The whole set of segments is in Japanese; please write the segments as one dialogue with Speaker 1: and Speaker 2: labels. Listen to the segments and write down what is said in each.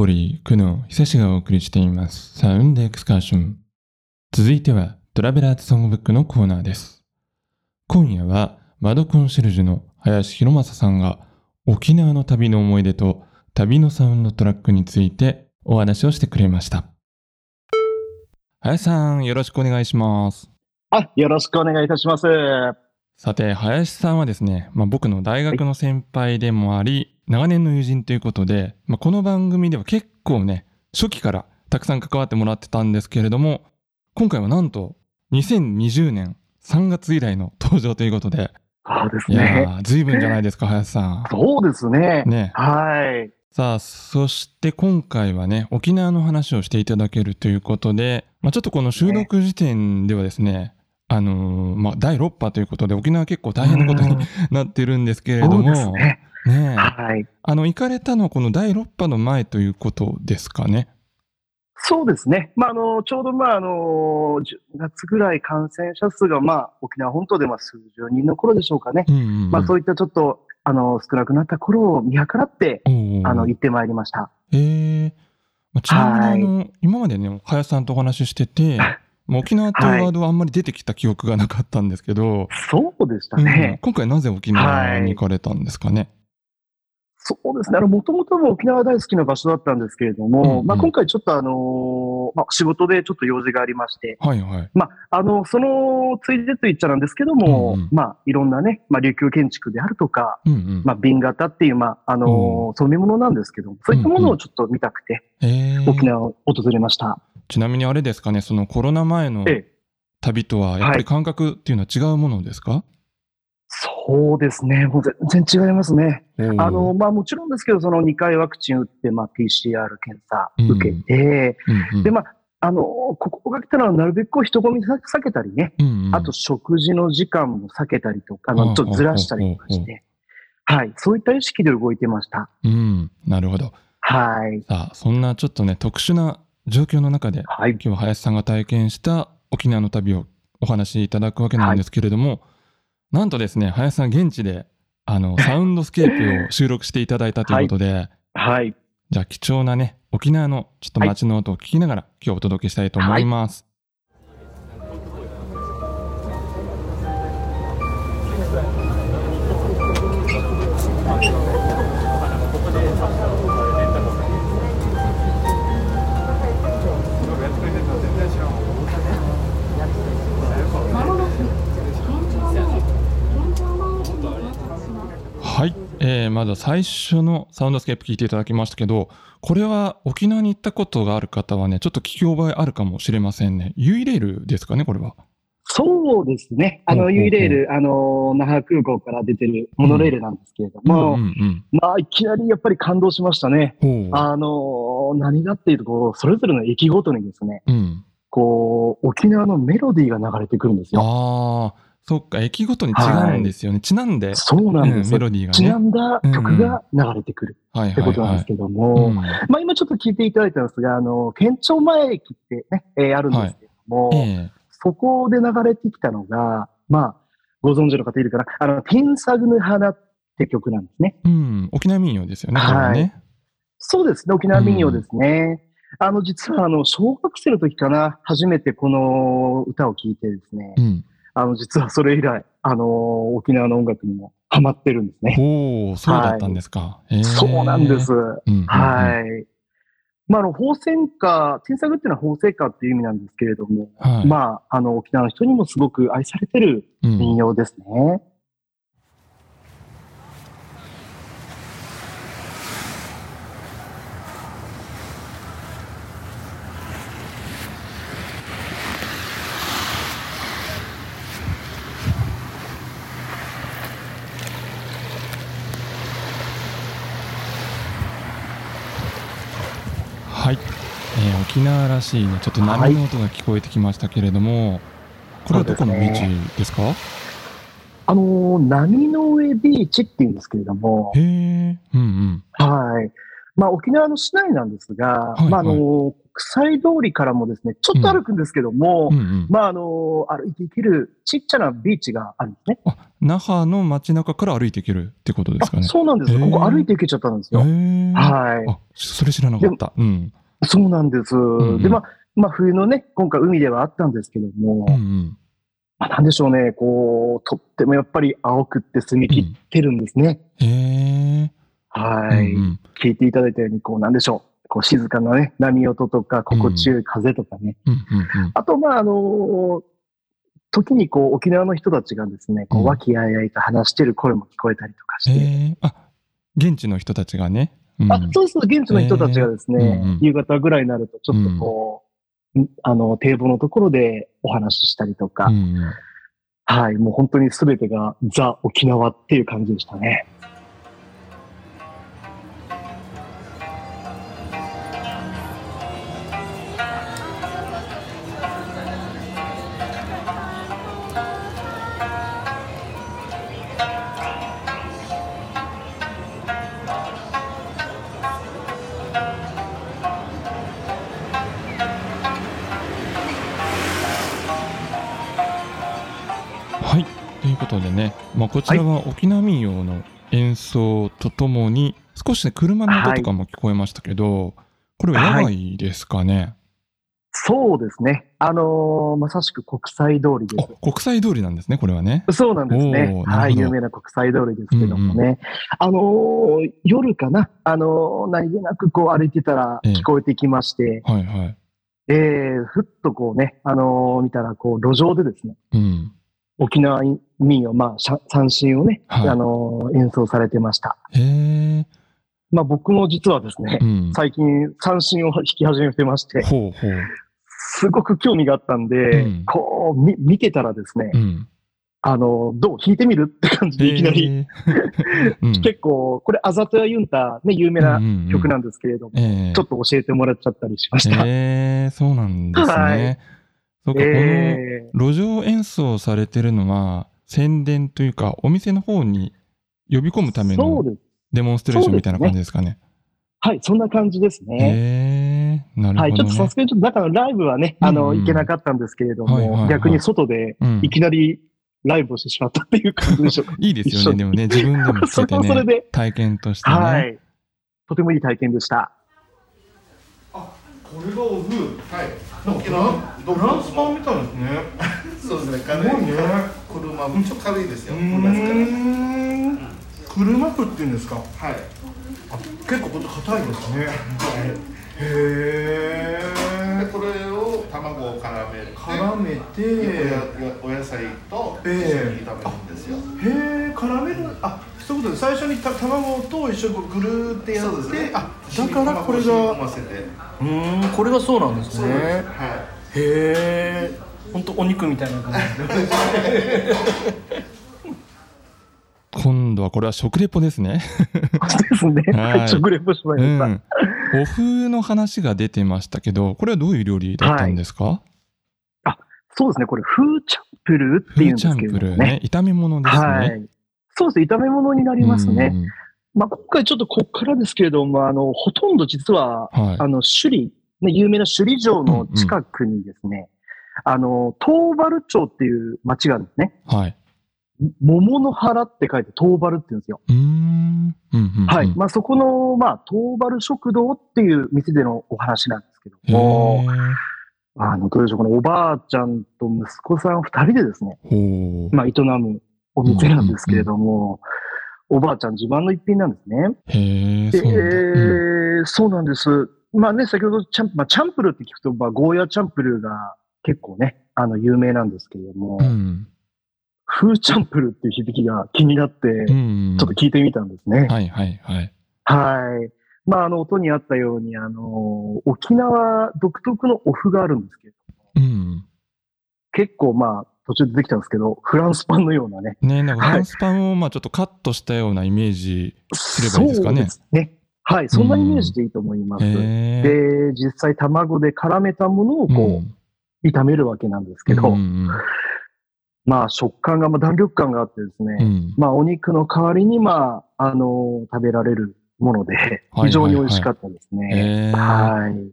Speaker 1: こり、久野久志がお送りしています。サウンドエクスカーション。続いては、トラベラーズソングブックのコーナーです。今夜は、マドコンシェルジュの林博正さんが、沖縄の旅の思い出と旅のサウンドトラックについてお話をしてくれました。林さん、よろしくお願いします。
Speaker 2: あ、よろしくお願いいたします。
Speaker 1: さて、林さんはですね、まあ、僕の大学の先輩でもあり、長年の友人ということで、まあ、この番組では結構ね、初期からたくさん関わってもらってたんですけれども、今回はなんと2020年3月以来の登場ということで、
Speaker 2: そうです
Speaker 1: いや随分じゃないですか、林さん。
Speaker 2: そうですね。
Speaker 1: ね。
Speaker 2: はい。
Speaker 1: さあ、そして今回はね、沖縄の話をしていただけるということで、まあ、ちょっとこの収録時点ではですね、あのーまあ、第6波ということで、沖縄結構大変なことに
Speaker 2: うん
Speaker 1: なってるんですけれど
Speaker 2: そう
Speaker 1: も、
Speaker 2: ですね。
Speaker 1: ねえ
Speaker 2: はい。
Speaker 1: あの、行かれたのはこの第6波の前ということですかね。
Speaker 2: そうですね。まあ、あの、ちょうど、まあ、あの、10月ぐらい感染者数が、まあ、沖縄本島で、まあ、数十人の頃でしょうかね。
Speaker 1: うんうんうん、
Speaker 2: まあ、そういったちょっと、あの、少なくなった頃を見計らって、あの、行ってまいりました。
Speaker 1: えーまあ、ちなみにあの、今までね、林さんとお話ししてて、まあ沖縄というワードはあんまり出てきた記憶がなかったんですけど、
Speaker 2: そうでした
Speaker 1: うん
Speaker 2: ね。
Speaker 1: 今回なぜ沖縄に行かれたんですかね？
Speaker 2: そうですね。あの、もともとも沖縄大好きな場所だったんですけれども、
Speaker 1: うんうん
Speaker 2: まあ、今回ちょっとあのまあ、仕事でちょっと用事がありまして、
Speaker 1: はいはい。
Speaker 2: まあ、あの、その、ついでと言っちゃなんですけども、
Speaker 1: うんうん
Speaker 2: まあ、いろんなね、まあ、琉球建築であるとか、
Speaker 1: うんうん。
Speaker 2: まあ、瓶型っていう、まあ、あの、そういうものなんですけども、そういったものをちょっと見たくて、
Speaker 1: えー
Speaker 2: 沖縄を訪れました。
Speaker 1: ちなみにあれですかね、そのコロナ前の
Speaker 2: ええ。
Speaker 1: 旅とは、やっぱり感覚っていうのは違うものですか、
Speaker 2: そうですね。もう全然違いますね。あの、まあ、もちろんですけど、その2回ワクチン打って、まあ、PCR 検査受けて、で、まあ、あの、ここが来たのはなるべくこう人混み避けたりね、
Speaker 1: うんうん
Speaker 2: あと食事の時間も避けたりとか、あの、ちょっとずらしたりとかして、はい、そういった意識で動いてました。
Speaker 1: うん、なるほど。
Speaker 2: はい。
Speaker 1: さあ、そんなちょっとね、特殊な状況の中で、
Speaker 2: はい。
Speaker 1: 今日は林さんが体験した沖縄の旅をお話しいただくわけなんですけれども、なんとですね、林さん現地で、あの、サウンドスケープを収録していただいたということで、
Speaker 2: はい。
Speaker 1: じゃあ貴重なね、沖縄のちょっと街の音を聞きながら、今日お届けしたいと思います。えーまず最初のサウンドスケープ聞いていただきましたけど、これは沖縄に行ったことがある方はね、ちょっと聞き覚えあるかもしれませんね。ユイレールですかね、これは。
Speaker 2: そうですね。あの、
Speaker 1: ほうほうほう
Speaker 2: ゆいレール、あの、那覇空港から出てるモノレールなんですけれども、
Speaker 1: うんうん
Speaker 2: まあ、いきなりやっぱり感動しましたね。あの、何がっていうと、こう、それぞれの駅ごとにですね、
Speaker 1: うん。
Speaker 2: こう、沖縄のメロディーが流れてくるんですよ。
Speaker 1: そっか、駅ごとに違うんですよね。ちなんで、
Speaker 2: そうなんです
Speaker 1: うんメ
Speaker 2: よ。
Speaker 1: ロディーがね。
Speaker 2: ちなんだ曲が流れてくる
Speaker 1: はい
Speaker 2: って
Speaker 1: はいはい。
Speaker 2: ことなんですけども、
Speaker 1: うん
Speaker 2: まあ今ちょっと聞いていただいたんですが、あの、県庁前駅ってね、えーあるんですけども、
Speaker 1: ええ
Speaker 2: そこで流れてきたのが、まあ、ご存知の方いるかな、あの、テンサグヌハナって曲なんですね。
Speaker 1: うん、沖縄民謡ですよね、はね。
Speaker 2: そうですね、沖縄民謡ですね。あの、実はあの、小学生の時かな、初めてこの歌を聴いてですね、
Speaker 1: うん。
Speaker 2: あの、実はそれ以来、あの、沖縄の音楽にもハマってるんですね。
Speaker 1: おお、そうだったんですか。ええ
Speaker 2: そうなんです。
Speaker 1: うんうんうん
Speaker 2: はい。まあ、あの、法制歌、天作っていうのは法制歌っていう意味なんですけれども、
Speaker 1: はい。
Speaker 2: まあ、あの、沖縄の人にもすごく愛されてる
Speaker 1: うん
Speaker 2: 民謡ですね。
Speaker 1: はい、えー沖縄らしいね、ちょっと波の音が聞こえてきましたけれども、これはどこのビーチですか？
Speaker 2: あの、波の上ビーチっていうんですけれども
Speaker 1: へ、え、うんうん。
Speaker 2: はい。まあ、沖縄の市内なんですが、
Speaker 1: はい
Speaker 2: まあ、あの、国際通りからもですね、ちょっと歩くんですけども、
Speaker 1: うんうん。
Speaker 2: まあ、あの、歩いて行けるちっちゃなビーチがあるんですね。
Speaker 1: あ、那覇の街中から歩いていけるってことですか
Speaker 2: あ
Speaker 1: ね。
Speaker 2: そうなんですここ歩いて行けちゃったんですよ。はい。
Speaker 1: あ、それ知らなかった。うん。
Speaker 2: そうなんです。
Speaker 1: んうん
Speaker 2: で、まあ、まあ、冬のね、今回海ではあったんですけども、
Speaker 1: うんうん。
Speaker 2: まあ、なんでしょうね、こう、とってもやっぱり青くって澄み切ってるんですね。
Speaker 1: へえ。
Speaker 2: はい、
Speaker 1: うんうん
Speaker 2: 聞いていただいたように、こう、なんでしょう。こう、静かなね、波音とか、心地よい風とかね。
Speaker 1: うんうんうん
Speaker 2: あと、まあ、あの時にこう、沖縄の人たちがですね、こ
Speaker 1: うん
Speaker 2: う、和気あいあいと話してる声も聞こえたりとかして。
Speaker 1: あ、現地の人たちがね。うん。
Speaker 2: あ、そうそう、現地の人たちがですね、
Speaker 1: へー。
Speaker 2: 夕方ぐらいになると、ちょっとこう、んあの、堤防のところでお話ししたりとか、
Speaker 1: うんうん。
Speaker 2: はい、もう本当に全てがザ・沖縄っていう感じでしたね。
Speaker 1: ことでね、まあ、こちらは沖縄民謡の演奏とともに、少しね、車の音とかも聞こえましたけど、これは野外ですかね？
Speaker 2: そうですね。あのーまさしく国際通りで
Speaker 1: あ、国際通りなんですね、これはね。
Speaker 2: す。そうなんですねはい、有名な国際通りですけどもね。あのー夜かな、あのー何気なくこう歩いてたら
Speaker 1: ええ
Speaker 2: 聞こえてきまして、
Speaker 1: はいはい。
Speaker 2: えーふっとこうね、あのー見たらこう路上でですね、
Speaker 1: うん。
Speaker 2: 沖縄民謡、まあ、三振をね、
Speaker 1: はい
Speaker 2: あのー演奏されてました。
Speaker 1: へえ。
Speaker 2: まあ僕も実はですね
Speaker 1: う、ん。
Speaker 2: 最近三振を弾き始めてまして、
Speaker 1: ほうほう。
Speaker 2: すごく興味があったんで、
Speaker 1: うん
Speaker 2: こう、み、見てたらですね、
Speaker 1: うん。
Speaker 2: あの、どう弾いてみるって感じでいきなり、結構、これ、あざとやユンタ、ね、有名な曲なんですけれども、
Speaker 1: ええ
Speaker 2: ちょっと教えてもらっちゃったりしました。
Speaker 1: ええそうなんですね。
Speaker 2: はい
Speaker 1: そうか、
Speaker 2: え
Speaker 1: この路上演奏されてるのは、宣伝というか、お店の方に呼び込むための
Speaker 2: そうです。
Speaker 1: デモンストレーションみたいな感じですかね。
Speaker 2: はい、そんな感じですね。
Speaker 1: ええなる
Speaker 2: はい、
Speaker 1: ほど、ね。
Speaker 2: ちょっとさすがにちょっと、だからライブはね、あの、行けなかったんですけれども、
Speaker 1: はいはいはい
Speaker 2: 逆に外で
Speaker 1: うん
Speaker 2: いきなりライブをしてしまったっていう感じでしょうか。
Speaker 1: いいですよね。でもね、自分でも聞
Speaker 2: そ
Speaker 1: けてね、
Speaker 2: それで、
Speaker 1: 体験としてね。
Speaker 2: はい。とてもいい体験でした。
Speaker 3: これがオフ。
Speaker 4: はい。
Speaker 3: 沖縄フランスパンみたいですね。
Speaker 4: そうですね。
Speaker 3: す
Speaker 4: 軽い
Speaker 3: ごいね。
Speaker 4: 車もちょっと軽いですよ。
Speaker 3: う
Speaker 4: 車ですから。
Speaker 3: ーん。車麩っていうんですか？
Speaker 4: はい。
Speaker 3: あ結構硬いですね。へ
Speaker 4: で
Speaker 3: え。
Speaker 4: これを卵を絡めて、
Speaker 3: 絡めて。
Speaker 4: お野菜と一緒
Speaker 3: え
Speaker 4: に
Speaker 3: え
Speaker 4: 炒めるんですよ。
Speaker 3: へえ、絡める。あ、そういうことで最初にた卵と一緒にこうぐるーってやって。
Speaker 4: ね。
Speaker 3: あ、だからこれが。うーん、これがそうなんですね。
Speaker 4: そうです。は
Speaker 3: へえ。本当お肉みたいな感じ。
Speaker 1: 今度はこれは食レポですね。
Speaker 2: ですね。
Speaker 1: はい
Speaker 2: 食レポしま
Speaker 1: う
Speaker 2: した。
Speaker 1: ん。お風の話が出てましたけど、これはどういう料理だったんですか、
Speaker 2: そうですね。これ、フーチャンプルーって
Speaker 1: フー
Speaker 2: いうんです
Speaker 1: チャンプルー
Speaker 2: ね。
Speaker 1: ね。炒め物ですね。
Speaker 2: はい。そうですね。炒め物になりますね。
Speaker 1: うん
Speaker 2: まあ、今回ちょっとこっからですけれども、あの、ほとんど実は、
Speaker 1: はい。
Speaker 2: あの、首里、ね、有名な首里城の近くにですね、あの、東原町っていう町があるんですね。
Speaker 1: はい。
Speaker 2: 桃の原って書いて東原って言うんですよ。
Speaker 1: うーん。うんうんうん
Speaker 2: はい。まあ、そこの、まあ、東原食堂っていう店でのお話なんですけど
Speaker 1: へ
Speaker 2: も、
Speaker 1: ー
Speaker 2: あの、どうでしょう、このおばあちゃんと息子さん二人でですね。まあ、営むお店なんですけれども、おばあちゃん自慢の一品なんですね。
Speaker 1: へえ、うなん
Speaker 2: そうなんです。まあね、先ほどチャン、まあ、チャンプルーって聞くと、まあ、ゴーヤチャンプルーが結構ね、あの、有名なんですけれども、
Speaker 1: うん。
Speaker 2: フーチャンプルーっていう響きが気になって、
Speaker 1: う
Speaker 2: ちょ
Speaker 1: ん。
Speaker 2: っと聞いてみたんですね。
Speaker 1: はいはいはい。
Speaker 2: はい。まあ、あの、音にあったように、あの、沖縄独特のオフがあるんですけど、
Speaker 1: うん。
Speaker 2: 結構まあ、途中でできたんですけど、フランスパンのようなね。
Speaker 1: ねなんか
Speaker 2: はい
Speaker 1: フランスパンをまあちょっとカットしたようなイメージすればいいですかね
Speaker 2: そうですね。はい。そんなイメージでいいと思います。
Speaker 1: へえ。
Speaker 2: で、実際卵で絡めたものをこう、
Speaker 1: うん
Speaker 2: 炒めるわけなんですけど、
Speaker 1: うんうん、
Speaker 2: まあ食感が、まあ、弾力感があってですね、
Speaker 1: うん、
Speaker 2: まあお肉の代わりに、まあ、あの食べられるもので、非常に美味しかったですね。
Speaker 1: はい,
Speaker 2: はい、はいはい。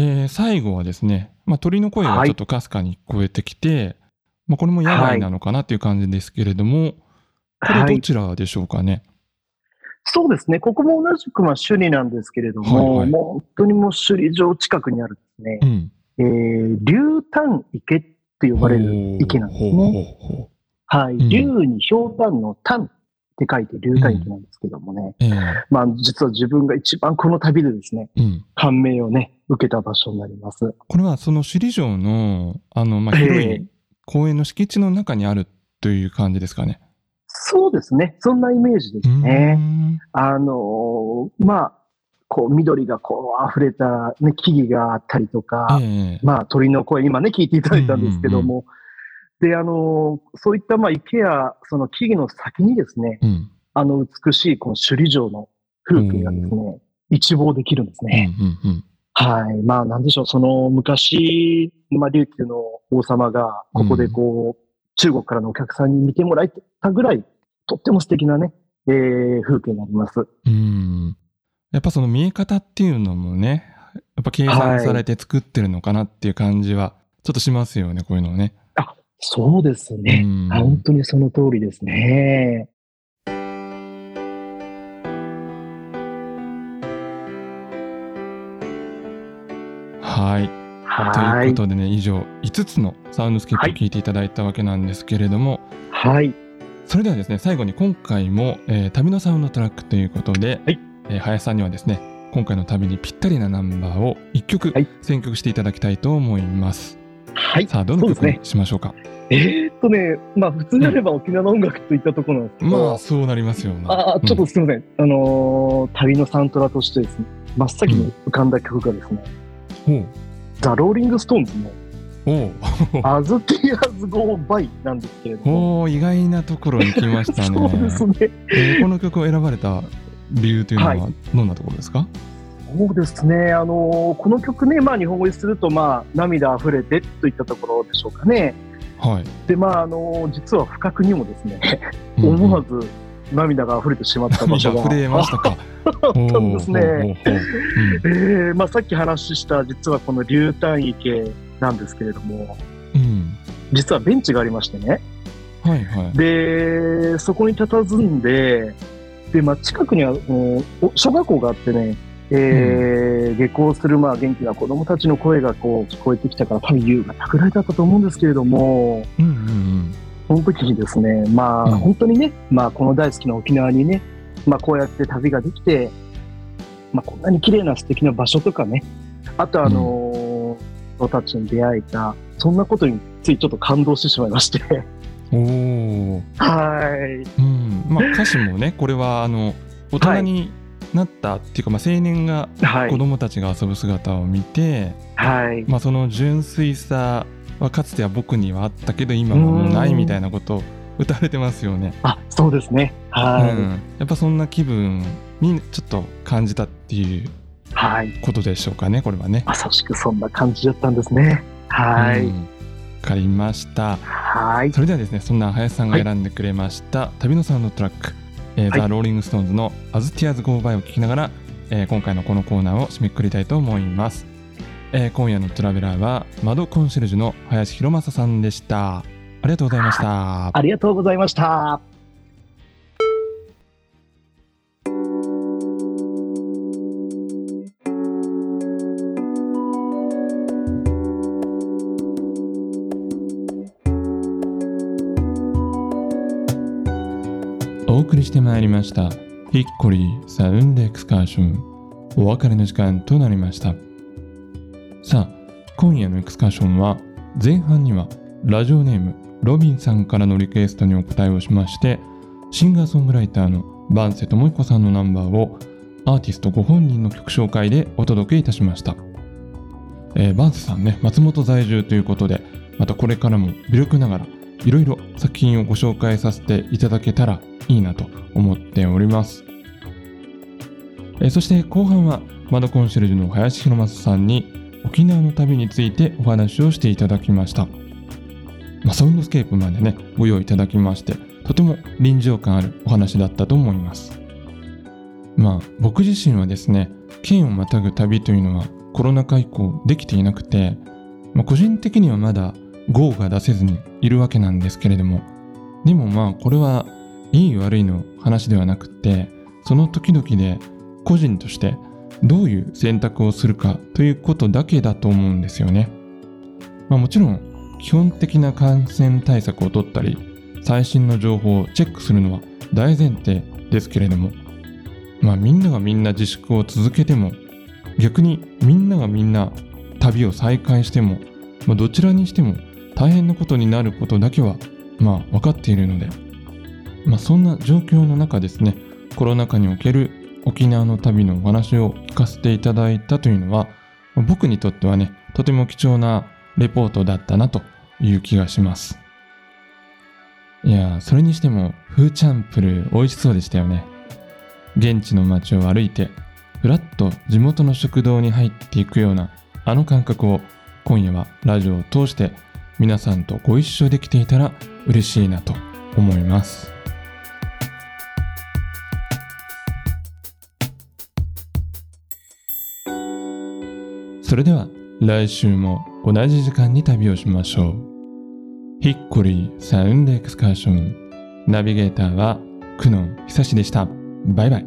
Speaker 1: えー最後はですね、まあ、鳥の声が
Speaker 2: はい
Speaker 1: ちょっとかすかに聞こえてきて、まあ、これも野外なのかなっていう感じですけれども、これ
Speaker 2: はい。
Speaker 1: どちらでしょうかね？
Speaker 2: そうですね。ここも同じくまあ首里なんですけれども、
Speaker 1: はいはい
Speaker 2: もう本当にもう首里城近くにあるですね
Speaker 1: う、ん。
Speaker 2: えー、竜丹池って呼ばれる池なんですね。はい。
Speaker 1: うん
Speaker 2: 竜にひょうたんの丹って書いて竜丹池なんですけどもね。
Speaker 1: う。ええ
Speaker 2: まあ実は自分が一番この旅でですね、
Speaker 1: うん。
Speaker 2: 感銘をね、受けた場所になります。
Speaker 1: これはその首里城の、あの、まあ、
Speaker 2: ええ
Speaker 1: 広い公園の敷地の中にあるという感じですかね。
Speaker 2: そうですね。そんなイメージです
Speaker 1: うー
Speaker 2: ね。
Speaker 1: ん
Speaker 2: あのーまあ、こう緑がこう溢れた、ね、木々があったりとか、
Speaker 1: ええ
Speaker 2: まあ鳥の声、今ね、聞いていただいたんですけども、で、あのーそういったまあ池やその木々の先にですね、
Speaker 1: うん。
Speaker 2: あの美しいこの首里城の風景がですね、一望できるんです
Speaker 1: うん
Speaker 2: ね。
Speaker 1: うんうん。
Speaker 2: はい。まあなんでしょう、その昔、まあ琉球の王様がここでこう、中国からのお客さんに見てもらえたぐらい、とっても素敵なね、えー風景になります。
Speaker 1: うん。やっぱその見え方っていうのもね、やっぱ計算されて作ってるのかなっていう感じはちょっとしますよね、こういうのね。
Speaker 2: そうですね。本当にその通りですね。
Speaker 1: はい。と
Speaker 2: はい。
Speaker 1: いうことでね、以上5つのサウンドスケープを聞いていただいたわけなんですけれども、
Speaker 2: はい。
Speaker 1: それではですね、最後に今回も、えー旅のサウンドトラックということで、
Speaker 2: はい
Speaker 1: えー林さんにはですね、今回の旅にぴったりなナンバーを1曲
Speaker 2: はい
Speaker 1: 選曲していただきたいと思います。
Speaker 2: はい。
Speaker 1: さあ、どの曲にしましょうか？
Speaker 2: えーっとね、まあ普通であれば沖縄の音楽といったところなんですけど、
Speaker 1: まあ、そうなりますよな。
Speaker 2: あーちょっとすみません。あのー旅のサントラとしてですね、真っ先に浮かんだ曲がですね、
Speaker 1: うん、
Speaker 2: ザ・ローリング・ストーンズの As Tears Go By なんですけれども、
Speaker 1: おー意外なところに来ましたね。
Speaker 2: そうですね。
Speaker 1: えーこの曲を選ばれた理由というのは
Speaker 2: は
Speaker 1: どんなところですか、
Speaker 2: そうですね。あのーこの曲ね、まあ日本語にすると、まあ涙溢れてといったところでしょうかね。
Speaker 1: はい。
Speaker 2: で、まああのー実は不覚にもですね、
Speaker 1: うんうん
Speaker 2: 思わず涙が溢れてしまった場所が
Speaker 1: 涙溢れましたか。
Speaker 2: あったんですね。
Speaker 1: ほう
Speaker 2: えーまあ、さっき話した実はこの竜丹池なんですけれども
Speaker 1: うん。うん
Speaker 2: 実はベンチがありましてね
Speaker 1: はいはい。
Speaker 2: でそこに佇んでで、まあ、近くには小学校があってね、えー下校するまあ元気な子供たちの声がこう聞こえてきたから多分夕方ぐらいだったと思うんですけれども
Speaker 1: うんうん
Speaker 2: その時にですねまあ、
Speaker 1: うん
Speaker 2: 本当にね、まあ、この大好きな沖縄にね、まあ、こうやって旅ができて、まあ、こんなに綺麗な素敵な場所とかねあとあのー人たちに出会えたそんなことについちょっと感動してしまいまして
Speaker 1: お。
Speaker 2: はい
Speaker 1: うん。まあ歌詞もね、これはあの大人になったっていうか、まあ青年が
Speaker 2: はい。
Speaker 1: 子供たちが遊ぶ姿を見て、
Speaker 2: はい。
Speaker 1: まあその純粋さはかつては僕にはあったけど今はもうないみたいなことを歌われてますよね。
Speaker 2: あそうですね。はい、
Speaker 1: うん、やっぱそんな気分にちょっと感じたっていう
Speaker 2: はい。
Speaker 1: ことでしょうかねこれはね。
Speaker 2: まさしくそんな感じだったんですね。はい、
Speaker 1: うん。わかりました。
Speaker 2: はい。
Speaker 1: それではですねそんな林さんが選んでくれました、旅のサウンドトラック、えー
Speaker 2: はい
Speaker 1: ザ・ローリング・ストーンズの「 As Tears Go By」を聞きながら、えー今回のこのコーナーを締めくくりたいと思います。えー今夜のトラベラーは窓コンシェルジュの林博正さんでした。ありがとうございました。
Speaker 2: ありがとうございました
Speaker 1: お送りしてまいりました。ヒッコリーサウンドエクスカーション。お別れの時間となりました。さあ今夜のエクスカーションは前半にはラジオネームロビンさんからのリクエストにお答えをしましてシンガーソングライターのバンセ智彦さんのナンバーをアーティストご本人の曲紹介でお届けいたしました、えーバンセさんね松本在住ということでまたこれからも微力ながらいろいろ作品をご紹介させていただけたらいいなと思っております。えそして後半はマドコンシェルジュの林博正さんに沖縄の旅についてお話をしていただきました。まあ、サウンドスケープまでねご用意いただきましてとても臨場感あるお話だったと思います。まあ僕自身はですね県をまたぐ旅というのはコロナ禍以降できていなくて、まあ、個人的にはまだ GO が出せずにいるわけなんですけれどもでもまあこれはいい悪いの話ではなくてその時々で個人としてどういう選択をするかということだけだと思うんですよね。まあ、もちろん基本的な感染対策を取ったり最新の情報をチェックするのは大前提ですけれどもまあみんながみんな自粛を続けても逆にみんながみんな旅を再開しても、まあ、どちらにしても大変なことになることだけはまあ分かっているので、まあ、そんな状況の中ですねコロナ禍における沖縄の旅のお話を聞かせていただいたというのは僕にとってはねとても貴重なレポートだったなという気がします。いやそれにしてもフーチャンプル美味しそうでしたよね。現地の街を歩いてふらっと地元の食堂に入っていくようなあの感覚を今夜はラジオを通して皆さんとご一緒できていたら嬉しいなと思います。それでは来週も同じ時間に旅をしましょう。ヒッコリーサウンドエクスカーション。ナビゲーターは久野久志でした。バイバイ。